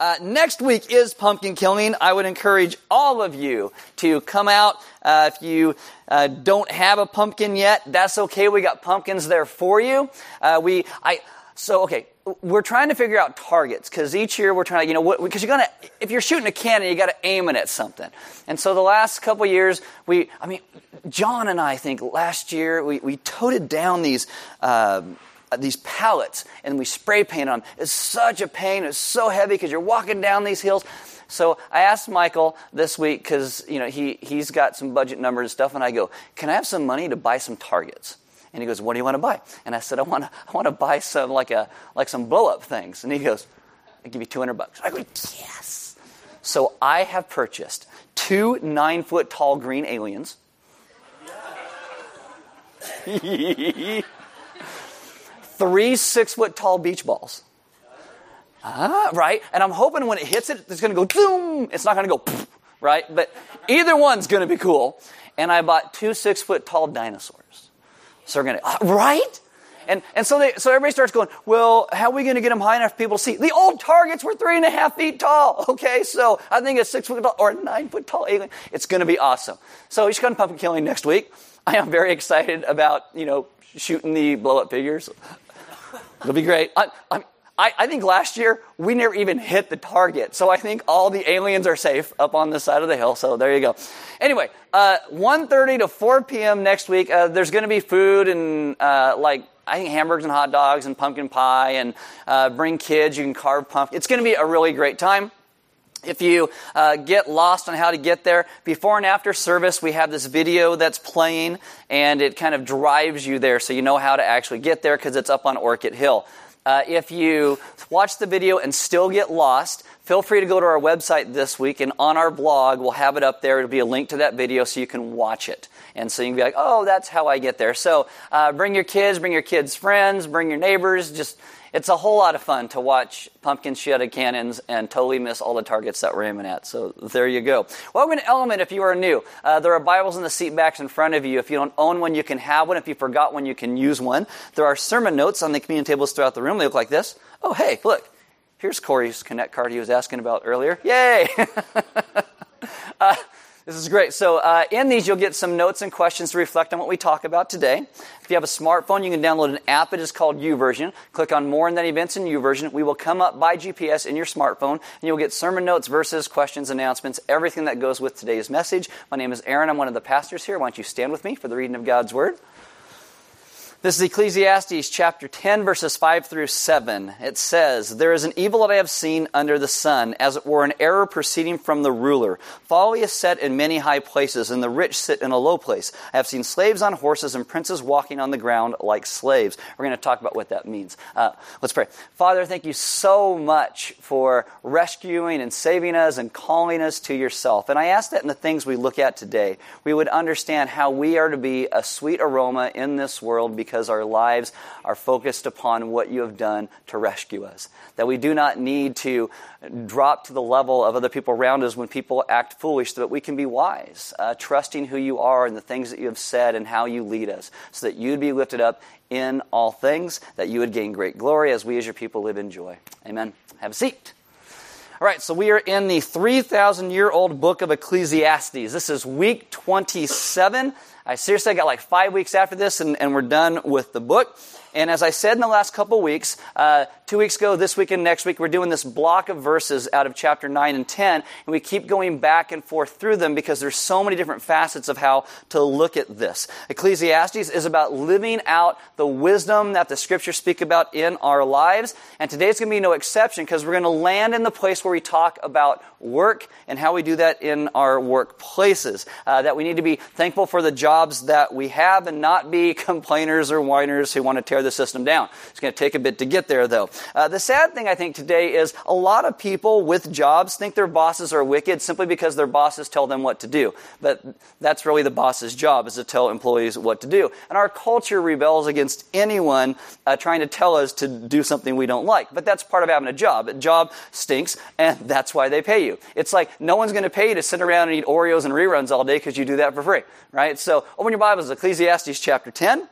Uh, next week is pumpkin killing. I would encourage all of you to come out. Uh, if you uh, don't have a pumpkin yet, that's okay. We got pumpkins there for you. Uh, we, I, so okay, we're trying to figure out targets because each year we're trying to, you know, because you're gonna, if you're shooting a cannon, you got to aim it at something. And so the last couple years, we, I mean, John and I think last year we, we toted down these. Uh, Uh, these pallets and we spray paint on them. It's such a pain. It's so heavy because you're walking down these hills. So I asked Michael this week because you know he he's got some budget numbers and stuff, and I go, "Can I have some money to buy some targets?" And he goes, "What do you want to buy?" And I said, "I want to, I want to buy some like a like some blow up things." And he goes, "I'll give you 200 bucks." I go, "Yes." So I have purchased two nine foot tall green aliens. Three six foot tall beach balls. Ah, right? And I'm hoping when it hits it, it's going to go boom. It's not going to go, right? But either one's going to be cool. And I bought two six foot tall dinosaurs. So we're going to, uh, right? And, and so, they, so everybody starts going, well, how are we going to get them high enough for people to see? The old targets were three and a half feet tall. Okay, so I think a six foot tall or nine foot tall alien. It's going to be awesome. So you should come pumpkin killing next week. I am very excited about, you know, shooting the blow up figures. It'll be great. I, I, I, think last year we never even hit the target. So I think all the aliens are safe up on the side of the hill. So there you go. Anyway, uh, 1.30 to 4 p.m. next week, uh, there's going to be food and uh, like I think hamburgers and hot dogs and pumpkin pie and uh, bring kids. You can carve pumpkin. It's going to be a really great time. If you uh, get lost on how to get there, before and after service, we have this video that's playing, and it kind of drives you there so you know how to actually get there because it's up on Orcutt Hill. Uh, if you watch the video and still get lost, feel free to go to our website this week, and on our blog, we'll have it up there. It'll be a link to that video so you can watch it. And so you can be like, oh, that's how I get there. So uh, bring your kids, bring your kids' friends, bring your neighbors. Just it's a whole lot of fun to watch pumpkin shielded cannons and totally miss all the targets that we're aiming at. So there you go. Welcome to Element if you are new. Uh, there are Bibles in the seat backs in front of you. If you don't own one, you can have one. If you forgot one, you can use one. There are sermon notes on the communion tables throughout the room. They look like this. Oh, hey, look. Here's Corey's Connect card he was asking about earlier. Yay! uh, this is great. So, uh, in these, you'll get some notes and questions to reflect on what we talk about today. If you have a smartphone, you can download an app. It is called YouVersion. Click on More and then Events in YouVersion. We will come up by GPS in your smartphone, and you'll get sermon notes, verses, questions, announcements, everything that goes with today's message. My name is Aaron. I'm one of the pastors here. Why don't you stand with me for the reading of God's Word? This is Ecclesiastes chapter 10, verses 5 through 7. It says, There is an evil that I have seen under the sun, as it were an error proceeding from the ruler. Folly is set in many high places, and the rich sit in a low place. I have seen slaves on horses and princes walking on the ground like slaves. We're going to talk about what that means. Uh, let's pray. Father, thank you so much for rescuing and saving us and calling us to yourself. And I ask that in the things we look at today, we would understand how we are to be a sweet aroma in this world because because our lives are focused upon what you have done to rescue us. That we do not need to drop to the level of other people around us when people act foolish, so that we can be wise, uh, trusting who you are and the things that you have said and how you lead us, so that you'd be lifted up in all things, that you would gain great glory as we as your people live in joy. Amen. Have a seat. All right, so we are in the 3,000 year old book of Ecclesiastes. This is week 27. I seriously got like five weeks after this, and, and we're done with the book. And as I said in the last couple weeks, uh, two weeks ago, this week, and next week, we're doing this block of verses out of chapter 9 and 10, and we keep going back and forth through them because there's so many different facets of how to look at this. Ecclesiastes is about living out the wisdom that the scriptures speak about in our lives, and today's going to be no exception because we're going to land in the place where we talk about work and how we do that in our workplaces. Uh, that we need to be thankful for the jobs that we have and not be complainers or whiners who want to tear the system down. It's going to take a bit to get there, though. Uh, the sad thing, I think, today is a lot of people with jobs think their bosses are wicked simply because their bosses tell them what to do. But that's really the boss's job, is to tell employees what to do. And our culture rebels against anyone uh, trying to tell us to do something we don't like. But that's part of having a job. A job stinks, and that's why they pay you. It's like no one's going to pay you to sit around and eat Oreos and reruns all day because you do that for free, right? So open your Bibles, Ecclesiastes chapter 10.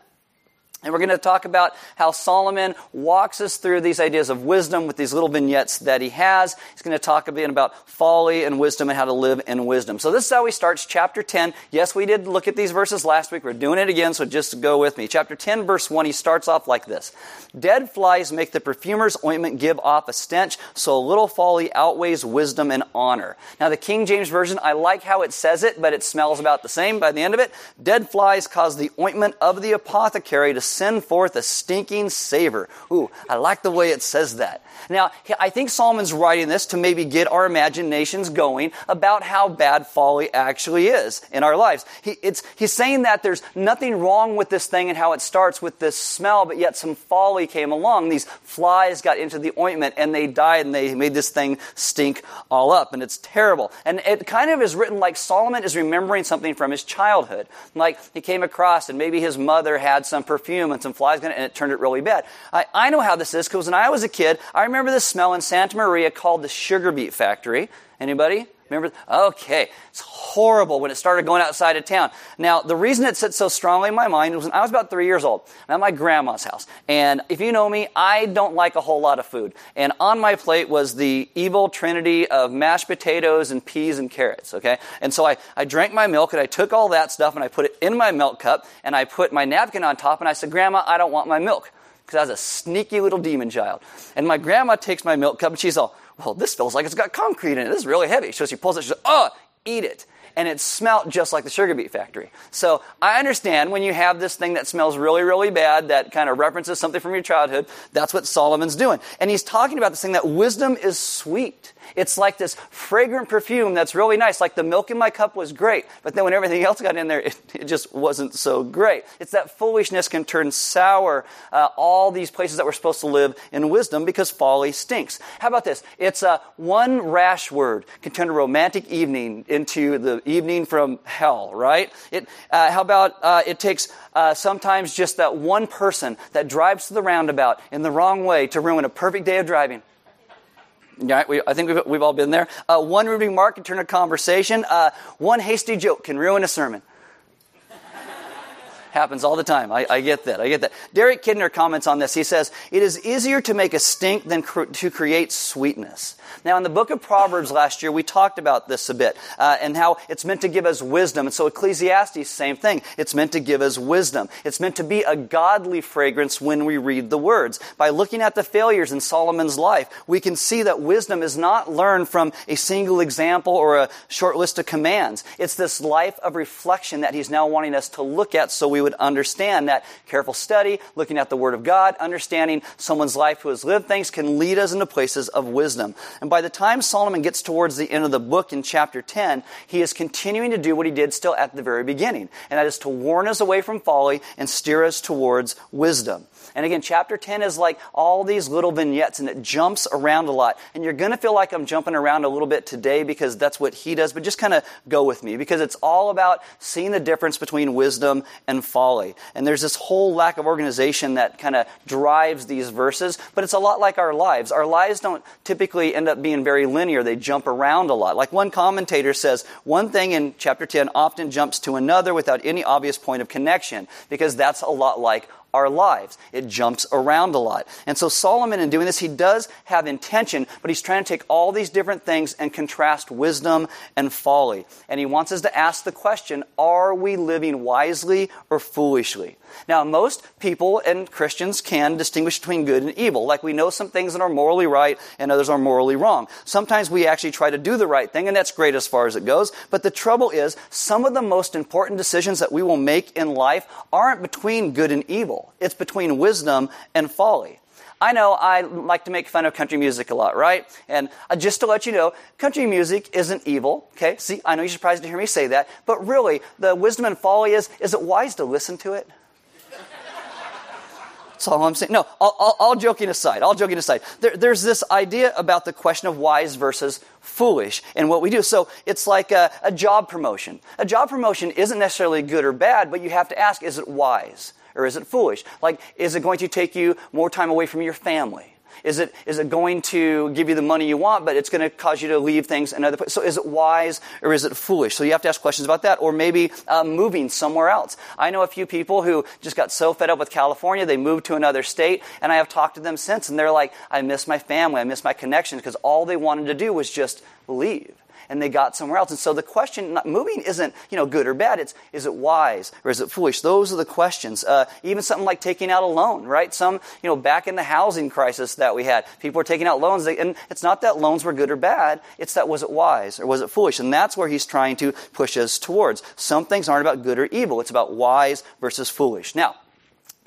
And we're going to talk about how Solomon walks us through these ideas of wisdom with these little vignettes that he has. He's going to talk a bit about folly and wisdom and how to live in wisdom. So this is how he starts chapter 10. Yes, we did look at these verses last week. We're doing it again, so just go with me. Chapter 10, verse 1, he starts off like this. Dead flies make the perfumer's ointment give off a stench, so a little folly outweighs wisdom and honor. Now the King James Version, I like how it says it, but it smells about the same by the end of it. Dead flies cause the ointment of the apothecary to send forth a stinking savor. Ooh, I like the way it says that. Now, I think Solomon's writing this to maybe get our imaginations going about how bad folly actually is in our lives. He, he's saying that there's nothing wrong with this thing and how it starts with this smell, but yet some folly came along. These flies got into the ointment and they died and they made this thing stink all up, and it's terrible. And it kind of is written like Solomon is remembering something from his childhood. Like he came across and maybe his mother had some perfume and some flies and it turned it really bad. I, I know how this is because when I was a kid, I remember this smell in Santa Maria called the Sugar Beet Factory. Anybody? Remember? Okay. It's horrible when it started going outside of town. Now, the reason it sits so strongly in my mind was when I was about three years old. I'm at my grandma's house. And if you know me, I don't like a whole lot of food. And on my plate was the evil trinity of mashed potatoes and peas and carrots, okay? And so I, I drank my milk and I took all that stuff and I put it in my milk cup and I put my napkin on top and I said, Grandma, I don't want my milk because I was a sneaky little demon child. And my grandma takes my milk cup and she's all, well, this feels like it's got concrete in it. This is really heavy. So she pulls it, she says, oh, eat it. And it smelt just like the sugar beet factory. So I understand when you have this thing that smells really, really bad that kind of references something from your childhood, that's what Solomon's doing. And he's talking about this thing that wisdom is sweet. It's like this fragrant perfume that's really nice. Like the milk in my cup was great, but then when everything else got in there, it, it just wasn't so great. It's that foolishness can turn sour uh, all these places that we're supposed to live in wisdom because folly stinks. How about this? It's uh, one rash word can turn a romantic evening into the evening from hell, right? It, uh, how about uh, it takes uh, sometimes just that one person that drives to the roundabout in the wrong way to ruin a perfect day of driving? Yeah, we, I think we've, we've all been there. Uh, one rude remark can turn a conversation. Uh, one hasty joke can ruin a sermon. Happens all the time. I, I, get that. I get that. Derek Kidner comments on this. He says, It is easier to make a stink than cr- to create sweetness. Now, in the book of Proverbs last year, we talked about this a bit uh, and how it's meant to give us wisdom. And so, Ecclesiastes, same thing. It's meant to give us wisdom. It's meant to be a godly fragrance when we read the words. By looking at the failures in Solomon's life, we can see that wisdom is not learned from a single example or a short list of commands. It's this life of reflection that he's now wanting us to look at so we would understand that careful study, looking at the Word of God, understanding someone's life who has lived things can lead us into places of wisdom. And by the time Solomon gets towards the end of the book in chapter 10, he is continuing to do what he did still at the very beginning, and that is to warn us away from folly and steer us towards wisdom. And again, chapter 10 is like all these little vignettes and it jumps around a lot. And you're going to feel like I'm jumping around a little bit today because that's what he does, but just kind of go with me because it's all about seeing the difference between wisdom and folly. And there's this whole lack of organization that kind of drives these verses, but it's a lot like our lives. Our lives don't typically end up being very linear. They jump around a lot. Like one commentator says, one thing in chapter 10 often jumps to another without any obvious point of connection because that's a lot like our lives. It jumps around a lot. And so Solomon, in doing this, he does have intention, but he's trying to take all these different things and contrast wisdom and folly. And he wants us to ask the question are we living wisely or foolishly? Now, most people and Christians can distinguish between good and evil. Like we know some things that are morally right and others are morally wrong. Sometimes we actually try to do the right thing, and that's great as far as it goes. But the trouble is, some of the most important decisions that we will make in life aren't between good and evil. It's between wisdom and folly. I know I like to make fun of country music a lot, right? And uh, just to let you know, country music isn't evil, okay? See, I know you're surprised to hear me say that, but really, the wisdom and folly is, is it wise to listen to it? That's all I'm saying. No, all, all, all joking aside, all joking aside, there, there's this idea about the question of wise versus foolish and what we do. So it's like a, a job promotion. A job promotion isn't necessarily good or bad, but you have to ask, is it wise or is it foolish? Like, is it going to take you more time away from your family? is it, is it going to give you the money you want, but it's going to cause you to leave things in other places? So is it wise or is it foolish? So you have to ask questions about that. Or maybe uh, moving somewhere else. I know a few people who just got so fed up with California, they moved to another state, and I have talked to them since, and they're like, I miss my family, I miss my connections, because all they wanted to do was just leave and they got somewhere else. And so the question, moving isn't, you know, good or bad. It's, is it wise or is it foolish? Those are the questions. Uh, even something like taking out a loan, right? Some, you know, back in the housing crisis that we had, people were taking out loans. They, and it's not that loans were good or bad. It's that was it wise or was it foolish? And that's where he's trying to push us towards. Some things aren't about good or evil. It's about wise versus foolish. Now,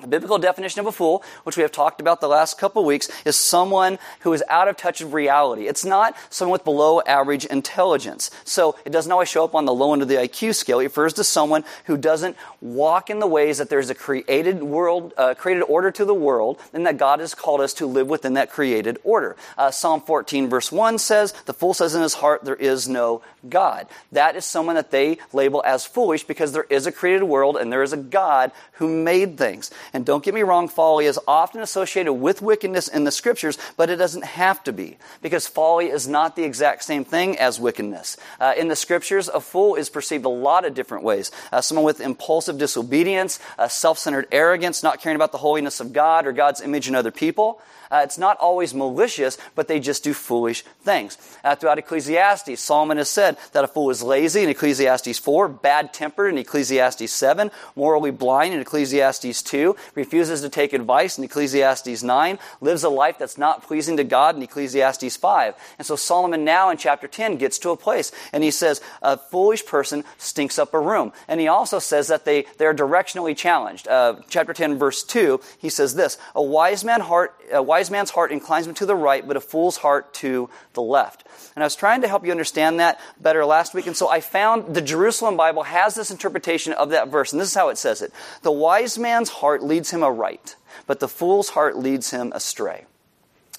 the biblical definition of a fool, which we have talked about the last couple weeks, is someone who is out of touch of reality. It's not someone with below average intelligence. So it doesn't always show up on the low end of the IQ scale. It refers to someone who doesn't walk in the ways that there's a created world, uh, created order to the world, and that God has called us to live within that created order. Uh, Psalm 14 verse 1 says, the fool says in his heart, there is no God. That is someone that they label as foolish because there is a created world and there is a God who made things. And don't get me wrong, folly is often associated with wickedness in the scriptures, but it doesn't have to be, because folly is not the exact same thing as wickedness. Uh, in the scriptures, a fool is perceived a lot of different ways. Uh, someone with impulsive disobedience, uh, self centered arrogance, not caring about the holiness of God or God's image in other people. Uh, it's not always malicious, but they just do foolish things. Uh, throughout Ecclesiastes, Solomon has said that a fool is lazy in Ecclesiastes 4, bad tempered in Ecclesiastes 7, morally blind in Ecclesiastes 2, refuses to take advice in Ecclesiastes 9, lives a life that's not pleasing to God in Ecclesiastes 5. And so Solomon now in chapter 10 gets to a place and he says, a foolish person stinks up a room. And he also says that they, they're directionally challenged. Uh, chapter 10 verse 2, he says this, a wise man heart, a wise wise man's heart inclines him to the right, but a fool's heart to the left. And I was trying to help you understand that better last week, and so I found the Jerusalem Bible has this interpretation of that verse, and this is how it says it. The wise man's heart leads him aright, but the fool's heart leads him astray.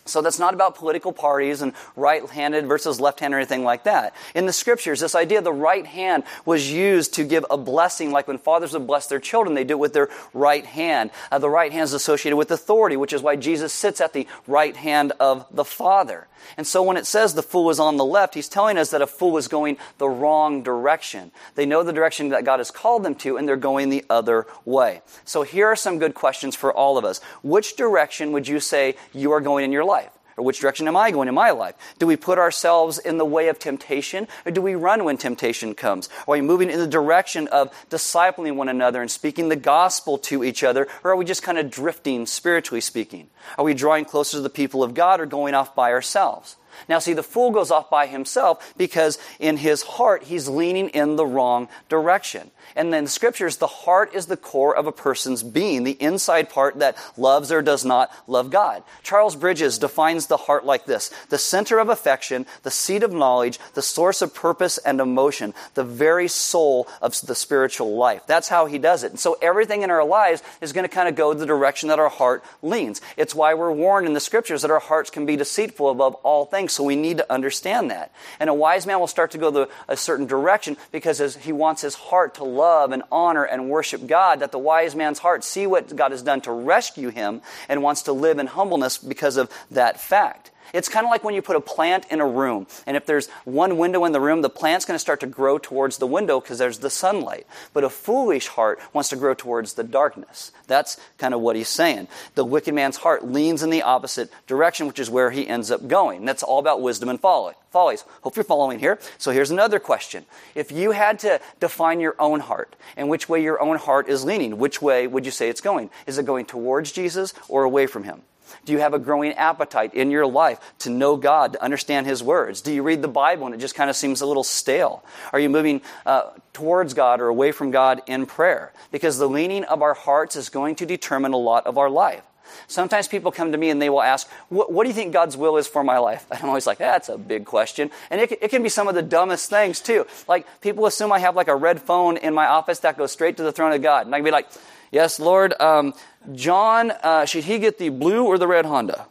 So that's not about political parties and right-handed versus left-handed or anything like that. In the scriptures, this idea of the right hand was used to give a blessing, like when fathers would bless their children, they do it with their right hand. Uh, the right hand is associated with authority, which is why Jesus sits at the right hand of the Father. And so when it says the fool is on the left, he's telling us that a fool is going the wrong direction. They know the direction that God has called them to, and they're going the other way. So here are some good questions for all of us. Which direction would you say you are going in your life? Or which direction am I going in my life? Do we put ourselves in the way of temptation, or do we run when temptation comes? Are we moving in the direction of discipling one another and speaking the gospel to each other, or are we just kind of drifting, spiritually speaking? Are we drawing closer to the people of God or going off by ourselves? Now, see, the fool goes off by himself because in his heart he's leaning in the wrong direction. And then the scriptures, the heart is the core of a person's being, the inside part that loves or does not love God. Charles Bridges defines the heart like this the center of affection, the seat of knowledge, the source of purpose and emotion, the very soul of the spiritual life. That's how he does it. And so everything in our lives is going to kind of go the direction that our heart leans. It's why we're warned in the scriptures that our hearts can be deceitful above all things. So we need to understand that. And a wise man will start to go the, a certain direction because he wants his heart to love and honor and worship God, that the wise man's heart see what God has done to rescue him and wants to live in humbleness because of that fact. It's kind of like when you put a plant in a room, and if there's one window in the room, the plant's going to start to grow towards the window because there's the sunlight. But a foolish heart wants to grow towards the darkness. That's kind of what he's saying. The wicked man's heart leans in the opposite direction, which is where he ends up going. That's all about wisdom and folly. Follies. Hope you're following here. So here's another question. If you had to define your own heart and which way your own heart is leaning, which way would you say it's going? Is it going towards Jesus or away from him? Do you have a growing appetite in your life to know God, to understand His words? Do you read the Bible and it just kind of seems a little stale? Are you moving uh, towards God or away from God in prayer? Because the leaning of our hearts is going to determine a lot of our life. Sometimes people come to me and they will ask, what, do you think God's will is for my life? And I'm always like, that's a big question. And it, it, can be some of the dumbest things too. Like, people assume I have like a red phone in my office that goes straight to the throne of God. And I can be like, yes, Lord, um, John, uh, should he get the blue or the red Honda?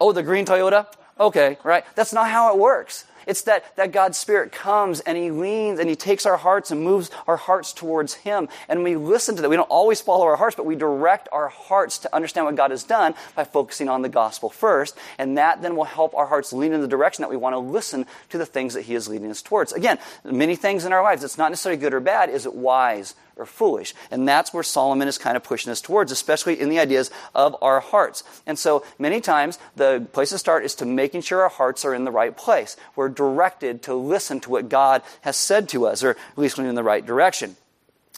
oh, the green Toyota? Okay, right. That's not how it works. It's that, that God's Spirit comes and He leans and He takes our hearts and moves our hearts towards Him. And we listen to that. We don't always follow our hearts, but we direct our hearts to understand what God has done by focusing on the gospel first. And that then will help our hearts lean in the direction that we want to listen to the things that He is leading us towards. Again, many things in our lives, it's not necessarily good or bad. Is it wise? Or foolish. And that's where Solomon is kind of pushing us towards, especially in the ideas of our hearts. And so many times the place to start is to making sure our hearts are in the right place. We're directed to listen to what God has said to us, or at least in the right direction.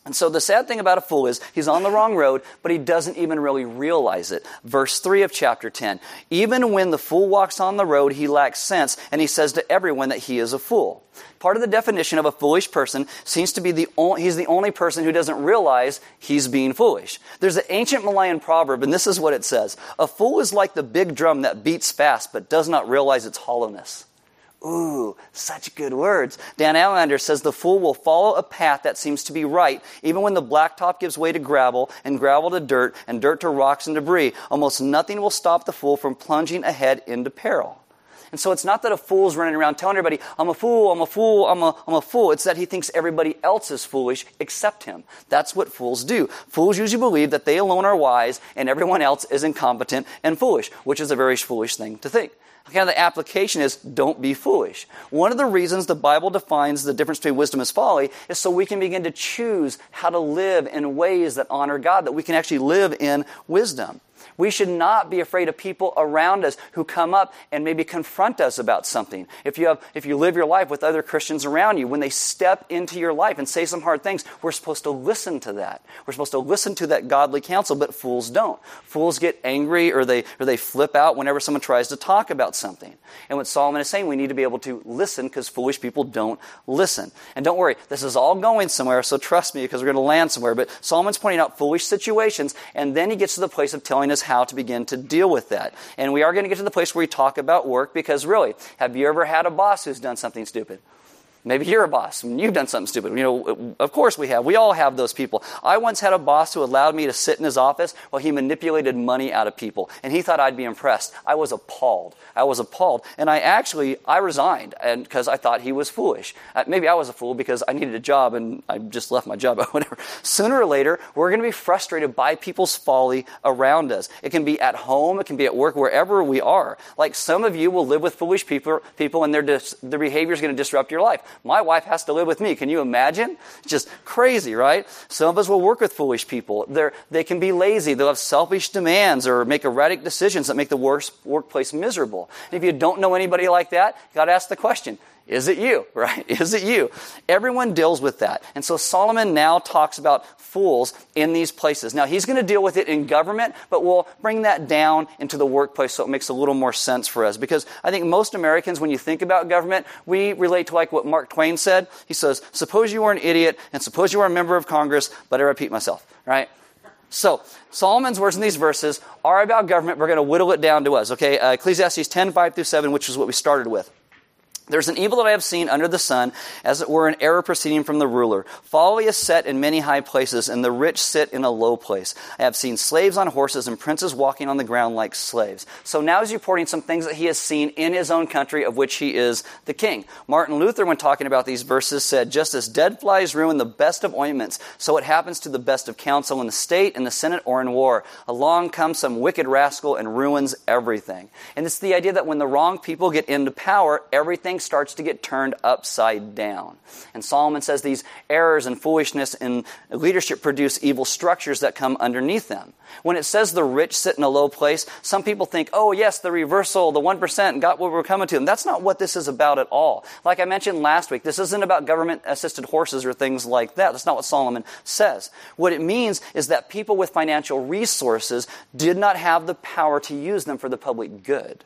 And so the sad thing about a fool is he's on the wrong road, but he doesn't even really realize it. Verse 3 of chapter 10. Even when the fool walks on the road, he lacks sense, and he says to everyone that he is a fool. Part of the definition of a foolish person seems to be the only, he's the only person who doesn't realize he's being foolish. There's an ancient Malayan proverb, and this is what it says. A fool is like the big drum that beats fast, but does not realize its hollowness. Ooh, such good words. Dan Allender says the fool will follow a path that seems to be right, even when the blacktop gives way to gravel, and gravel to dirt, and dirt to rocks and debris. Almost nothing will stop the fool from plunging ahead into peril. And so it's not that a fool's running around telling everybody, I'm a fool, I'm a fool, I'm a, I'm a fool. It's that he thinks everybody else is foolish except him. That's what fools do. Fools usually believe that they alone are wise and everyone else is incompetent and foolish, which is a very foolish thing to think kind of the application is don't be foolish. One of the reasons the Bible defines the difference between wisdom and folly is so we can begin to choose how to live in ways that honor God, that we can actually live in wisdom. We should not be afraid of people around us who come up and maybe confront us about something. If you, have, if you live your life with other Christians around you, when they step into your life and say some hard things, we're supposed to listen to that. We're supposed to listen to that godly counsel, but fools don't. Fools get angry or they, or they flip out whenever someone tries to talk about something. And what Solomon is saying, we need to be able to listen because foolish people don't listen. And don't worry, this is all going somewhere, so trust me because we're going to land somewhere. But Solomon's pointing out foolish situations, and then he gets to the place of telling us how to begin to deal with that. And we are going to get to the place where we talk about work because really, have you ever had a boss who's done something stupid? Maybe you're a boss and you've done something stupid. You know, of course we have. We all have those people. I once had a boss who allowed me to sit in his office while he manipulated money out of people. And he thought I'd be impressed. I was appalled. I was appalled. And I actually, I resigned because I thought he was foolish. Uh, maybe I was a fool because I needed a job and I just left my job or whatever. Sooner or later, we're going to be frustrated by people's folly around us. It can be at home. It can be at work, wherever we are. Like some of you will live with foolish people, people and their, dis- their behavior is going to disrupt your life. My wife has to live with me. Can you imagine? Just crazy, right? Some of us will work with foolish people. They're, they can be lazy. They'll have selfish demands or make erratic decisions that make the worst workplace miserable. And if you don't know anybody like that, you got to ask the question is it you, right? Is it you? Everyone deals with that. And so Solomon now talks about fools in these places. Now, he's going to deal with it in government, but we'll bring that down into the workplace so it makes a little more sense for us. Because I think most Americans, when you think about government, we relate to like what Mark Twain said. He says, Suppose you were an idiot, and suppose you were a member of Congress, but I repeat myself, right? So, Solomon's words in these verses are about government. We're going to whittle it down to us, okay? Uh, Ecclesiastes 10, 5 through 7, which is what we started with. There's an evil that I have seen under the sun, as it were an error proceeding from the ruler. Folly is set in many high places, and the rich sit in a low place. I have seen slaves on horses and princes walking on the ground like slaves. So now he's reporting some things that he has seen in his own country, of which he is the king. Martin Luther, when talking about these verses, said, Just as dead flies ruin the best of ointments, so it happens to the best of counsel in the state, in the senate, or in war. Along comes some wicked rascal and ruins everything. And it's the idea that when the wrong people get into power, everything starts to get turned upside down. And Solomon says these errors and foolishness in leadership produce evil structures that come underneath them. When it says the rich sit in a low place, some people think, oh, yes, the reversal, the 1% got what we're coming to. And that's not what this is about at all. Like I mentioned last week, this isn't about government assisted horses or things like that. That's not what Solomon says. What it means is that people with financial resources did not have the power to use them for the public good.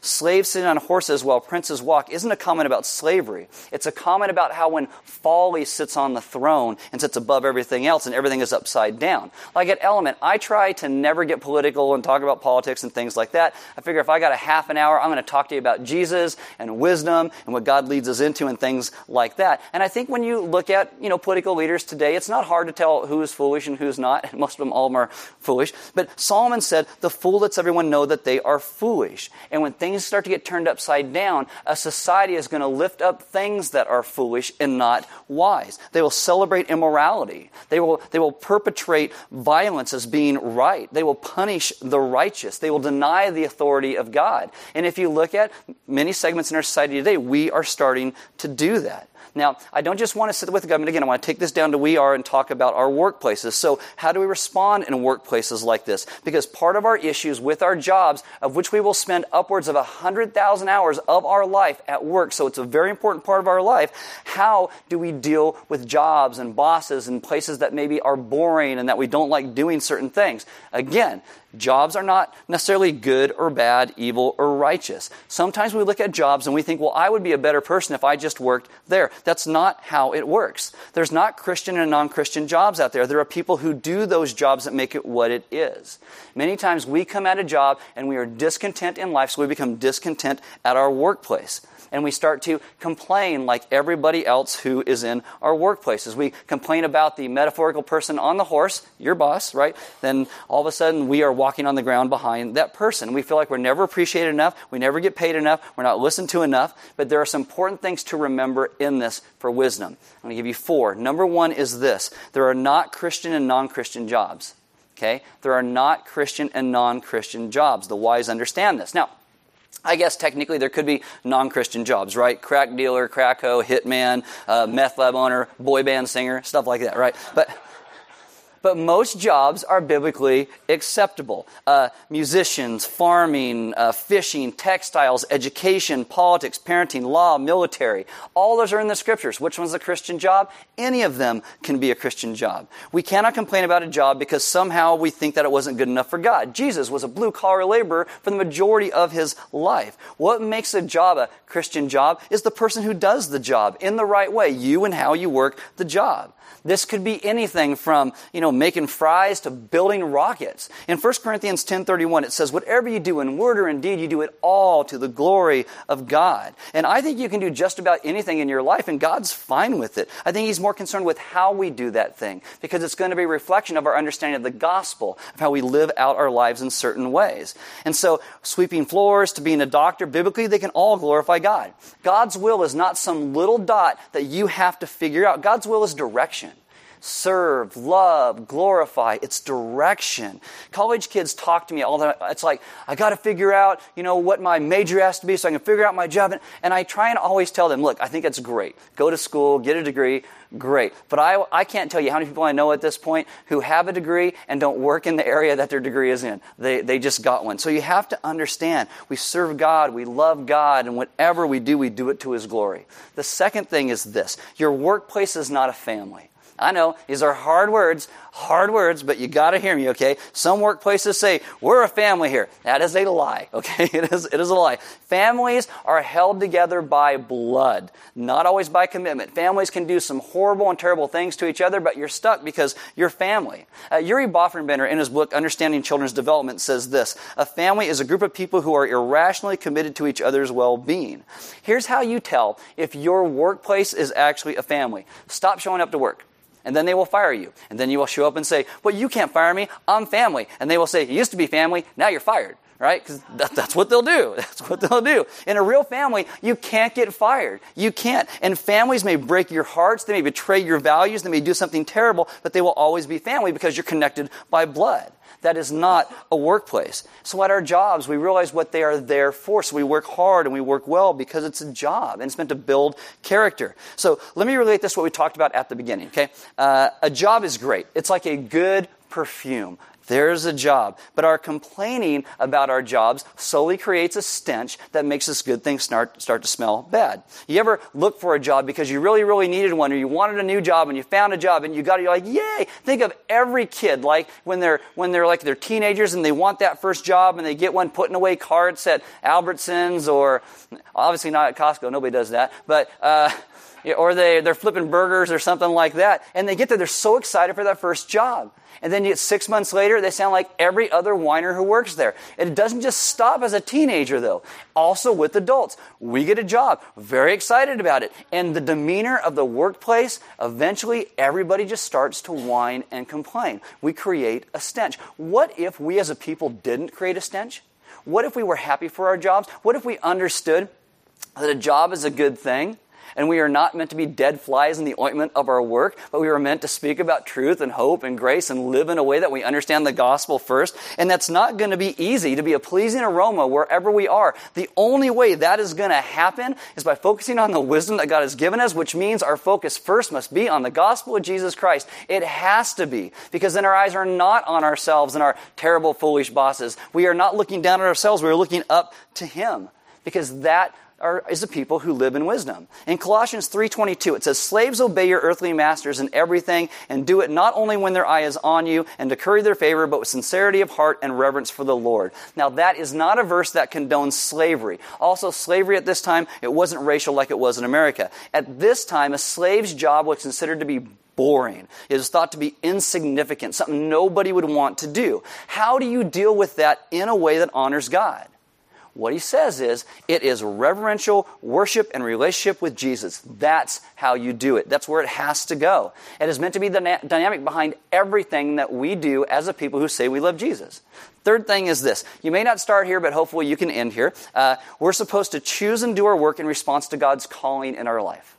Slaves sitting on horses while princes walk isn't a comment about slavery. It's a comment about how when folly sits on the throne and sits above everything else and everything is upside down. Like at Element, I try to never get political and talk about politics and things like that. I figure if I got a half an hour, I'm going to talk to you about Jesus and wisdom and what God leads us into and things like that. And I think when you look at, you know, political leaders today, it's not hard to tell who's foolish and who's not. Most of them all are foolish. But Solomon said, the fool lets everyone know that they are foolish. And when things start to get turned upside down, a society is going to lift up things that are foolish and not wise. They will celebrate immorality. They will, they will perpetrate violence as being right. They will punish the righteous. They will deny the authority of God. And if you look at many segments in our society today, we are starting to do that. Now, I don't just want to sit with the government again. I want to take this down to we are and talk about our workplaces. So, how do we respond in workplaces like this? Because part of our issues with our jobs, of which we will spend upwards of 100,000 hours of our life at work, so it's a very important part of our life, how do we deal with jobs and bosses and places that maybe are boring and that we don't like doing certain things? Again, Jobs are not necessarily good or bad, evil or righteous. Sometimes we look at jobs and we think, well, I would be a better person if I just worked there. That's not how it works. There's not Christian and non Christian jobs out there. There are people who do those jobs that make it what it is. Many times we come at a job and we are discontent in life, so we become discontent at our workplace and we start to complain like everybody else who is in our workplaces. We complain about the metaphorical person on the horse, your boss, right? Then all of a sudden we are walking on the ground behind that person. We feel like we're never appreciated enough, we never get paid enough, we're not listened to enough. But there are some important things to remember in this for wisdom. I'm going to give you four. Number one is this there are not Christian and non Christian jobs. Okay? There are not Christian and non Christian jobs. The wise understand this. Now, I guess technically there could be non Christian jobs, right? Crack dealer, crack hoe, hitman, uh, meth lab owner, boy band singer, stuff like that, right? But but most jobs are biblically acceptable. Uh, musicians, farming, uh, fishing, textiles, education, politics, parenting, law, military, all those are in the scriptures. Which one's a Christian job? Any of them can be a Christian job. We cannot complain about a job because somehow we think that it wasn't good enough for God. Jesus was a blue collar laborer for the majority of his life. What makes a job a Christian job is the person who does the job in the right way, you and how you work the job. This could be anything from, you know, making fries to building rockets. In 1 Corinthians 10:31 it says whatever you do in word or in deed you do it all to the glory of God. And I think you can do just about anything in your life and God's fine with it. I think he's more concerned with how we do that thing because it's going to be a reflection of our understanding of the gospel, of how we live out our lives in certain ways. And so sweeping floors to being a doctor, biblically they can all glorify God. God's will is not some little dot that you have to figure out. God's will is direction serve, love, glorify. It's direction. College kids talk to me all the time. It's like, I got to figure out, you know, what my major has to be so I can figure out my job. And I try and always tell them, look, I think it's great. Go to school, get a degree, great. But I, I can't tell you how many people I know at this point who have a degree and don't work in the area that their degree is in. They, they just got one. So you have to understand, we serve God, we love God, and whatever we do, we do it to His glory. The second thing is this your workplace is not a family. I know these are hard words, hard words, but you got to hear me, okay? Some workplaces say, we're a family here. That is a lie, okay? It is, it is a lie. Families are held together by blood, not always by commitment. Families can do some horrible and terrible things to each other, but you're stuck because you're family. Uh, Urie Bronfenbrenner, in his book, Understanding Children's Development, says this A family is a group of people who are irrationally committed to each other's well being. Here's how you tell if your workplace is actually a family stop showing up to work and then they will fire you. And then you will show up and say, Well, you can't fire me. I'm family. And they will say, You used to be family. Now you're fired. Right? Because that, that's what they'll do. That's what they'll do. In a real family, you can't get fired. You can't. And families may break your hearts. They may betray your values. They may do something terrible, but they will always be family because you're connected by blood. That is not a workplace. So at our jobs, we realize what they are there for. So we work hard and we work well because it's a job and it's meant to build character. So let me relate this to what we talked about at the beginning, okay? Uh, a job is great. It's like a good perfume. There's a job. But our complaining about our jobs slowly creates a stench that makes this good thing start, start to smell bad. You ever look for a job because you really, really needed one or you wanted a new job and you found a job and you got it, you're like, yay! Think of every kid, like when they're, when they're like they're teenagers and they want that first job and they get one putting away carts at Albertsons or obviously not at Costco, nobody does that, but, uh, or they, they're flipping burgers or something like that. And they get there, they're so excited for that first job. And then six months later, they sound like every other whiner who works there. It doesn't just stop as a teenager, though. Also with adults. We get a job, very excited about it. And the demeanor of the workplace, eventually everybody just starts to whine and complain. We create a stench. What if we as a people didn't create a stench? What if we were happy for our jobs? What if we understood that a job is a good thing? And we are not meant to be dead flies in the ointment of our work, but we are meant to speak about truth and hope and grace and live in a way that we understand the gospel first. And that's not going to be easy to be a pleasing aroma wherever we are. The only way that is going to happen is by focusing on the wisdom that God has given us, which means our focus first must be on the gospel of Jesus Christ. It has to be, because then our eyes are not on ourselves and our terrible, foolish bosses. We are not looking down at ourselves, we are looking up to Him, because that are, is a people who live in wisdom. In Colossians 3.22, it says, Slaves obey your earthly masters in everything, and do it not only when their eye is on you, and to curry their favor, but with sincerity of heart and reverence for the Lord. Now, that is not a verse that condones slavery. Also, slavery at this time, it wasn't racial like it was in America. At this time, a slave's job was considered to be boring. It is thought to be insignificant, something nobody would want to do. How do you deal with that in a way that honors God? What he says is, it is reverential worship and relationship with Jesus. That's how you do it. That's where it has to go. It is meant to be the na- dynamic behind everything that we do as a people who say we love Jesus. Third thing is this. You may not start here, but hopefully you can end here. Uh, we're supposed to choose and do our work in response to God's calling in our life.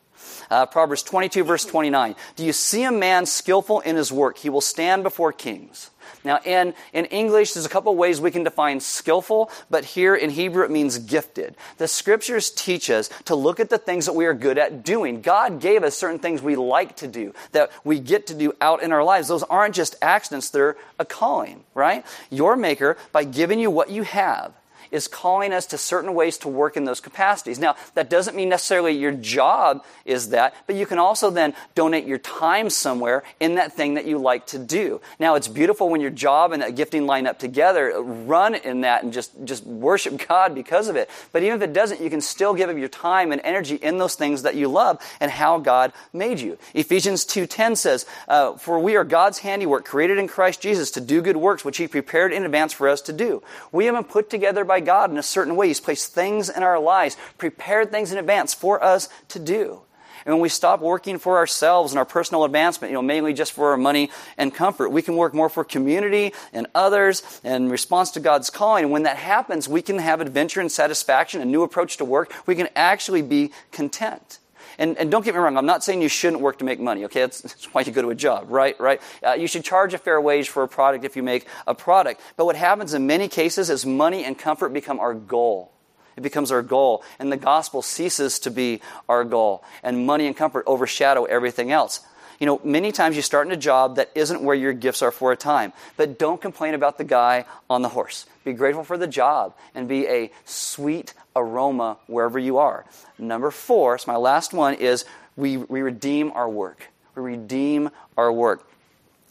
Uh, Proverbs 22, verse 29. Do you see a man skillful in his work? He will stand before kings. Now, in, in English, there's a couple ways we can define skillful, but here in Hebrew it means gifted. The scriptures teach us to look at the things that we are good at doing. God gave us certain things we like to do, that we get to do out in our lives. Those aren't just accidents, they're a calling, right? Your Maker, by giving you what you have, is calling us to certain ways to work in those capacities. Now, that doesn't mean necessarily your job is that, but you can also then donate your time somewhere in that thing that you like to do. Now, it's beautiful when your job and that gifting line up together. Run in that and just, just worship God because of it. But even if it doesn't, you can still give up your time and energy in those things that you love and how God made you. Ephesians 2.10 says, uh, For we are God's handiwork, created in Christ Jesus to do good works, which he prepared in advance for us to do. We have been put together by by God in a certain way. He's placed things in our lives, prepared things in advance for us to do. And when we stop working for ourselves and our personal advancement, you know, mainly just for our money and comfort, we can work more for community and others in response to God's calling. And when that happens, we can have adventure and satisfaction, a new approach to work. We can actually be content. And, and don't get me wrong, I'm not saying you shouldn't work to make money, okay? That's, that's why you go to a job, right? Right? Uh, you should charge a fair wage for a product if you make a product. But what happens in many cases is money and comfort become our goal. It becomes our goal, and the gospel ceases to be our goal, and money and comfort overshadow everything else. You know, many times you start in a job that isn't where your gifts are for a time, but don't complain about the guy on the horse. Be grateful for the job and be a sweet aroma wherever you are. Number four, so my last one is we, we redeem our work. We redeem our work.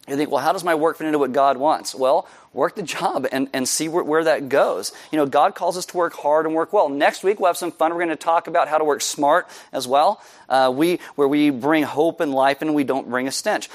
You think, well, how does my work fit into what God wants? Well, work the job and, and see where, where that goes. You know, God calls us to work hard and work well. Next week, we'll have some fun. We're going to talk about how to work smart as well, uh, we, where we bring hope and life and we don't bring a stench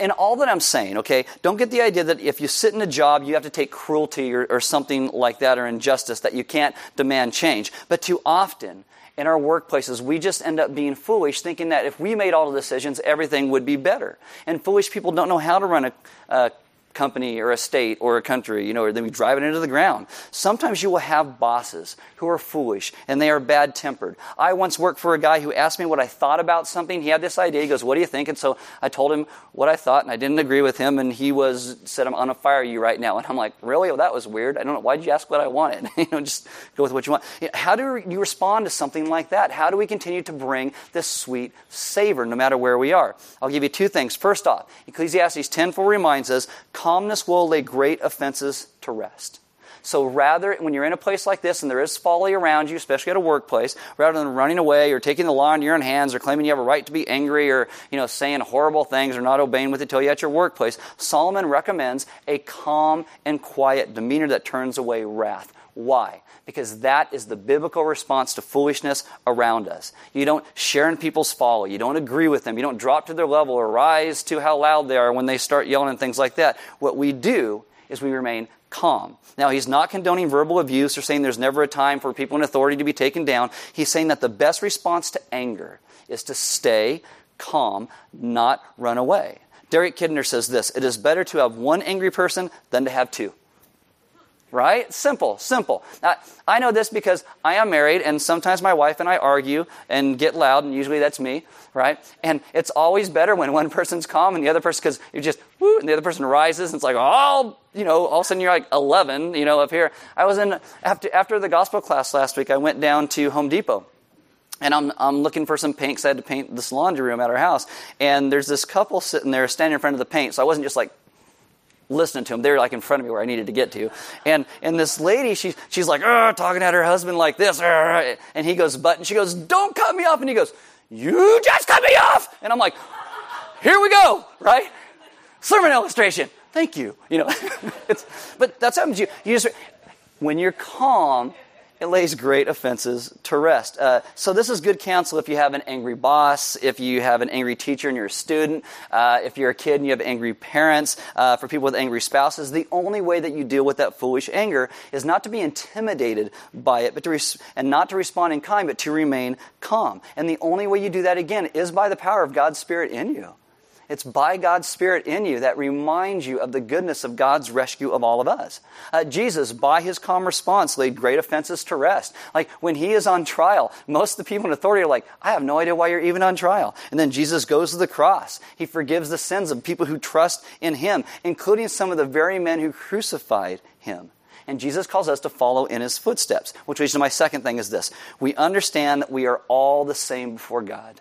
and all that I'm saying, okay, don't get the idea that if you sit in a job, you have to take cruelty or, or something like that or injustice, that you can't demand change. But too often, in our workplaces, we just end up being foolish, thinking that if we made all the decisions, everything would be better. And foolish people don't know how to run a, a company or a state or a country, you know, or then we drive it into the ground. Sometimes you will have bosses who are foolish and they are bad tempered. I once worked for a guy who asked me what I thought about something. He had this idea. He goes, What do you think? And so I told him what I thought and I didn't agree with him. And he was, said, I'm on a fire you right now. And I'm like, Really? Well, that was weird. I don't know. Why'd you ask what I wanted? you know, just go with what you want. How do you respond to something like that? How do we continue to bring this sweet savor no matter where we are? I'll give you two things. First off, Ecclesiastes 10 4 reminds us, calmness will lay great offenses to rest. So rather, when you're in a place like this and there is folly around you, especially at a workplace, rather than running away or taking the law into your own hands or claiming you have a right to be angry or, you know, saying horrible things or not obeying what they tell you at your workplace, Solomon recommends a calm and quiet demeanor that turns away wrath. Why? Because that is the biblical response to foolishness around us. You don't share in people's folly. You don't agree with them. You don't drop to their level or rise to how loud they are when they start yelling and things like that. What we do is we remain calm. Now, he's not condoning verbal abuse or saying there's never a time for people in authority to be taken down. He's saying that the best response to anger is to stay calm, not run away. Derek Kidner says this It is better to have one angry person than to have two right? Simple, simple. Now, I know this because I am married, and sometimes my wife and I argue and get loud, and usually that's me, right? And it's always better when one person's calm and the other person, because you just, woo, and the other person rises, and it's like, oh, you know, all of a sudden you're like 11, you know, up here. I was in, after, after the gospel class last week, I went down to Home Depot. And I'm, I'm looking for some paint because I had to paint this laundry room at our house. And there's this couple sitting there standing in front of the paint. So I wasn't just like listening to them. They're like in front of me where I needed to get to. And, and this lady, she, she's like, talking at her husband like this. And he goes, but, and she goes, don't cut me off. And he goes, you just cut me off. And I'm like, here we go, right? Sermon illustration. Thank you. You know, it's, but that's how you, you just, when you're calm, it lays great offenses to rest. Uh, so this is good counsel if you have an angry boss, if you have an angry teacher and you're a student, uh, if you're a kid and you have angry parents, uh, for people with angry spouses. The only way that you deal with that foolish anger is not to be intimidated by it, but to res- and not to respond in kind, but to remain calm. And the only way you do that again is by the power of God's Spirit in you. It's by God's Spirit in you that reminds you of the goodness of God's rescue of all of us. Uh, Jesus, by his calm response, laid great offenses to rest. Like when he is on trial, most of the people in authority are like, I have no idea why you're even on trial. And then Jesus goes to the cross. He forgives the sins of people who trust in him, including some of the very men who crucified him. And Jesus calls us to follow in his footsteps, which leads to my second thing is this. We understand that we are all the same before God.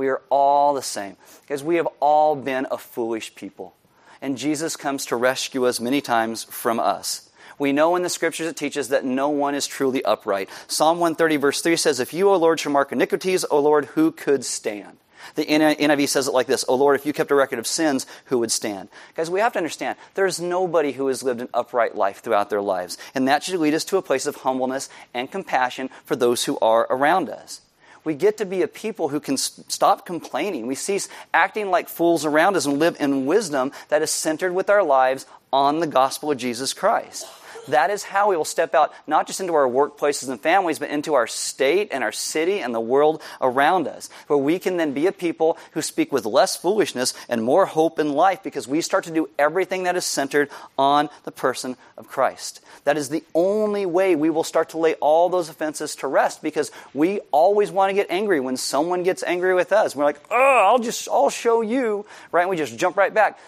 We are all the same because we have all been a foolish people. And Jesus comes to rescue us many times from us. We know in the scriptures it teaches that no one is truly upright. Psalm 130, verse 3 says, If you, O Lord, shall mark iniquities, O Lord, who could stand? The NIV says it like this O Lord, if you kept a record of sins, who would stand? Guys, we have to understand there's nobody who has lived an upright life throughout their lives. And that should lead us to a place of humbleness and compassion for those who are around us. We get to be a people who can stop complaining. We cease acting like fools around us and live in wisdom that is centered with our lives on the gospel of Jesus Christ. That is how we will step out, not just into our workplaces and families, but into our state and our city and the world around us, where we can then be a people who speak with less foolishness and more hope in life because we start to do everything that is centered on the person of Christ. That is the only way we will start to lay all those offenses to rest because we always want to get angry when someone gets angry with us. We're like, oh, I'll just, I'll show you, right? And we just jump right back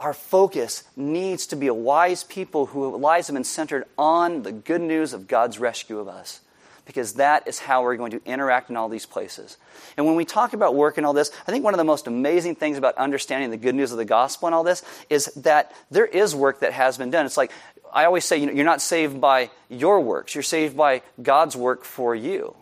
our focus needs to be a wise people whose lives have been centered on the good news of God's rescue of us. Because that is how we're going to interact in all these places. And when we talk about work and all this, I think one of the most amazing things about understanding the good news of the gospel and all this is that there is work that has been done. It's like, I always say, you know, you're not saved by your works, you're saved by God's work for you.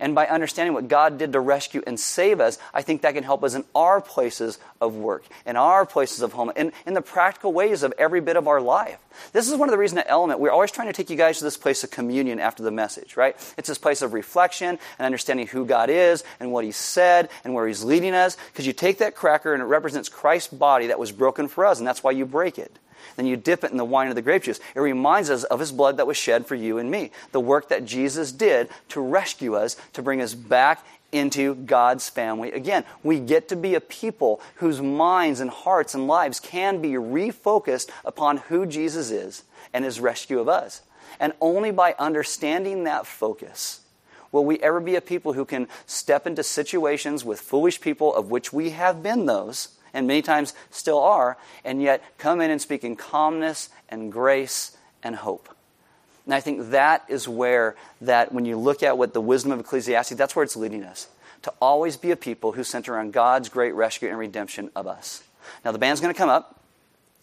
And by understanding what God did to rescue and save us, I think that can help us in our places of work, in our places of home, in, in the practical ways of every bit of our life. This is one of the reasons at Element, we're always trying to take you guys to this place of communion after the message, right? It's this place of reflection and understanding who God is and what He said and where He's leading us. Because you take that cracker and it represents Christ's body that was broken for us, and that's why you break it. Then you dip it in the wine of the grape juice. It reminds us of his blood that was shed for you and me. The work that Jesus did to rescue us, to bring us back into God's family again. We get to be a people whose minds and hearts and lives can be refocused upon who Jesus is and his rescue of us. And only by understanding that focus will we ever be a people who can step into situations with foolish people, of which we have been those, and many times still are, and yet come in and speak in calmness and grace and hope. And I think that is where that when you look at what the wisdom of Ecclesiastes, that's where it's leading us. To always be a people who center on God's great rescue and redemption of us. Now the band's going to come up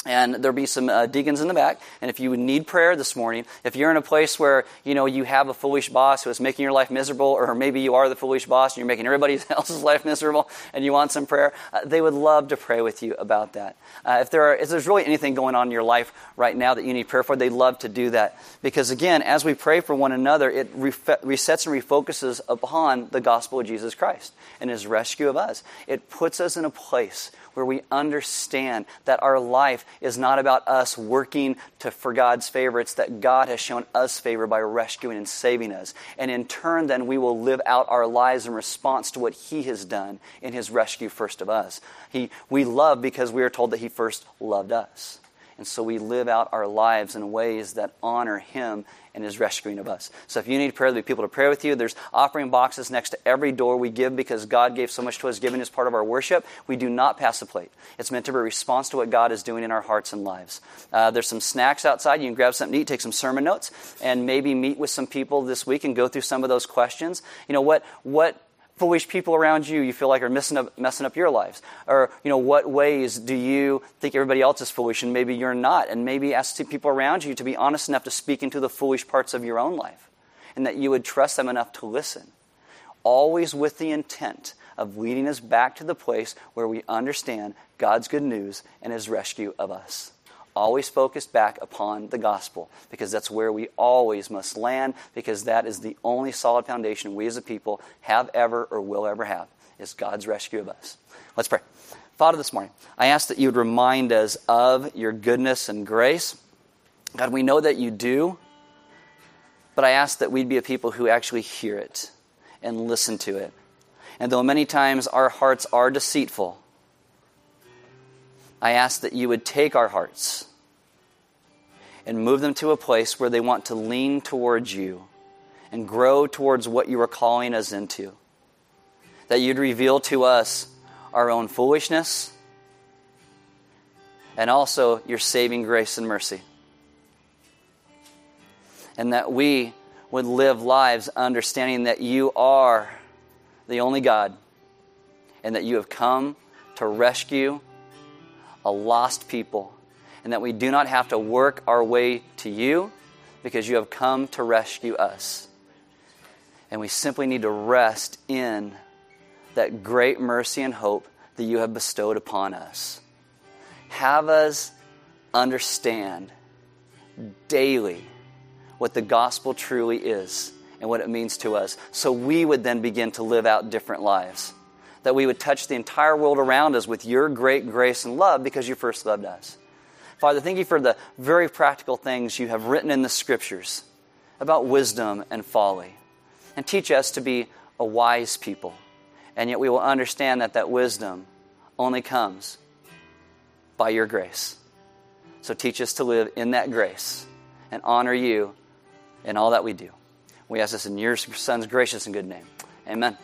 and there'll be some uh, deacons in the back. And if you need prayer this morning if you're in a place where you know you have a foolish boss who is making your life miserable or maybe you are the foolish boss and you're making everybody else's life miserable and you want some prayer uh, they would love to pray with you about that. Uh, if, there are, if there's really anything going on in your life right now that you need prayer for they'd love to do that. Because again as we pray for one another it resets and refocuses upon the gospel of jesus christ and his rescue of us. It puts us in a place where we understand that our life is not about us working to, for God's favor. It's that God has shown us favor by rescuing and saving us. And in turn, then we will live out our lives in response to what He has done in His rescue first of us. He, we love because we are told that He first loved us. And so we live out our lives in ways that honor Him and His rescuing of us. So if you need prayer, there'll be people to pray with you. There's offering boxes next to every door we give because God gave so much to us. Giving is part of our worship. We do not pass the plate. It's meant to be a response to what God is doing in our hearts and lives. Uh, there's some snacks outside. You can grab something to eat, take some sermon notes, and maybe meet with some people this week and go through some of those questions. You know, what, what foolish people around you you feel like are messing up, messing up your lives? Or, you know, what ways do you think everybody else is foolish and maybe you're not? And maybe ask people around you to be honest enough to speak into the foolish parts of your own life and that you would trust them enough to listen. Always with the intent of leading us back to the place where we understand God's good news and his rescue of us always focused back upon the gospel because that's where we always must land because that is the only solid foundation we as a people have ever or will ever have is God's rescue of us. Let's pray. Father, this morning, I ask that you would remind us of your goodness and grace. God, we know that you do, but I ask that we'd be a people who actually hear it and listen to it. And though many times our hearts are deceitful, I ask that you would take our hearts and move them to a place where they want to lean towards you and grow towards what you are calling us into. That you'd reveal to us our own foolishness and also your saving grace and mercy. And that we would live lives understanding that you are the only God and that you have come to rescue a lost people, and that we do not have to work our way to you because you have come to rescue us. And we simply need to rest in that great mercy and hope that you have bestowed upon us. Have us understand daily what the gospel truly is and what it means to us, so we would then begin to live out different lives that we would touch the entire world around us with your great grace and love because you first loved us. Father, thank you for the very practical things you have written in the scriptures about wisdom and folly. And teach us to be a wise people. And yet we will understand that that wisdom only comes by your grace. So teach us to live in that grace and honor you in all that we do. We ask this in your Son's gracious and good name. Amen.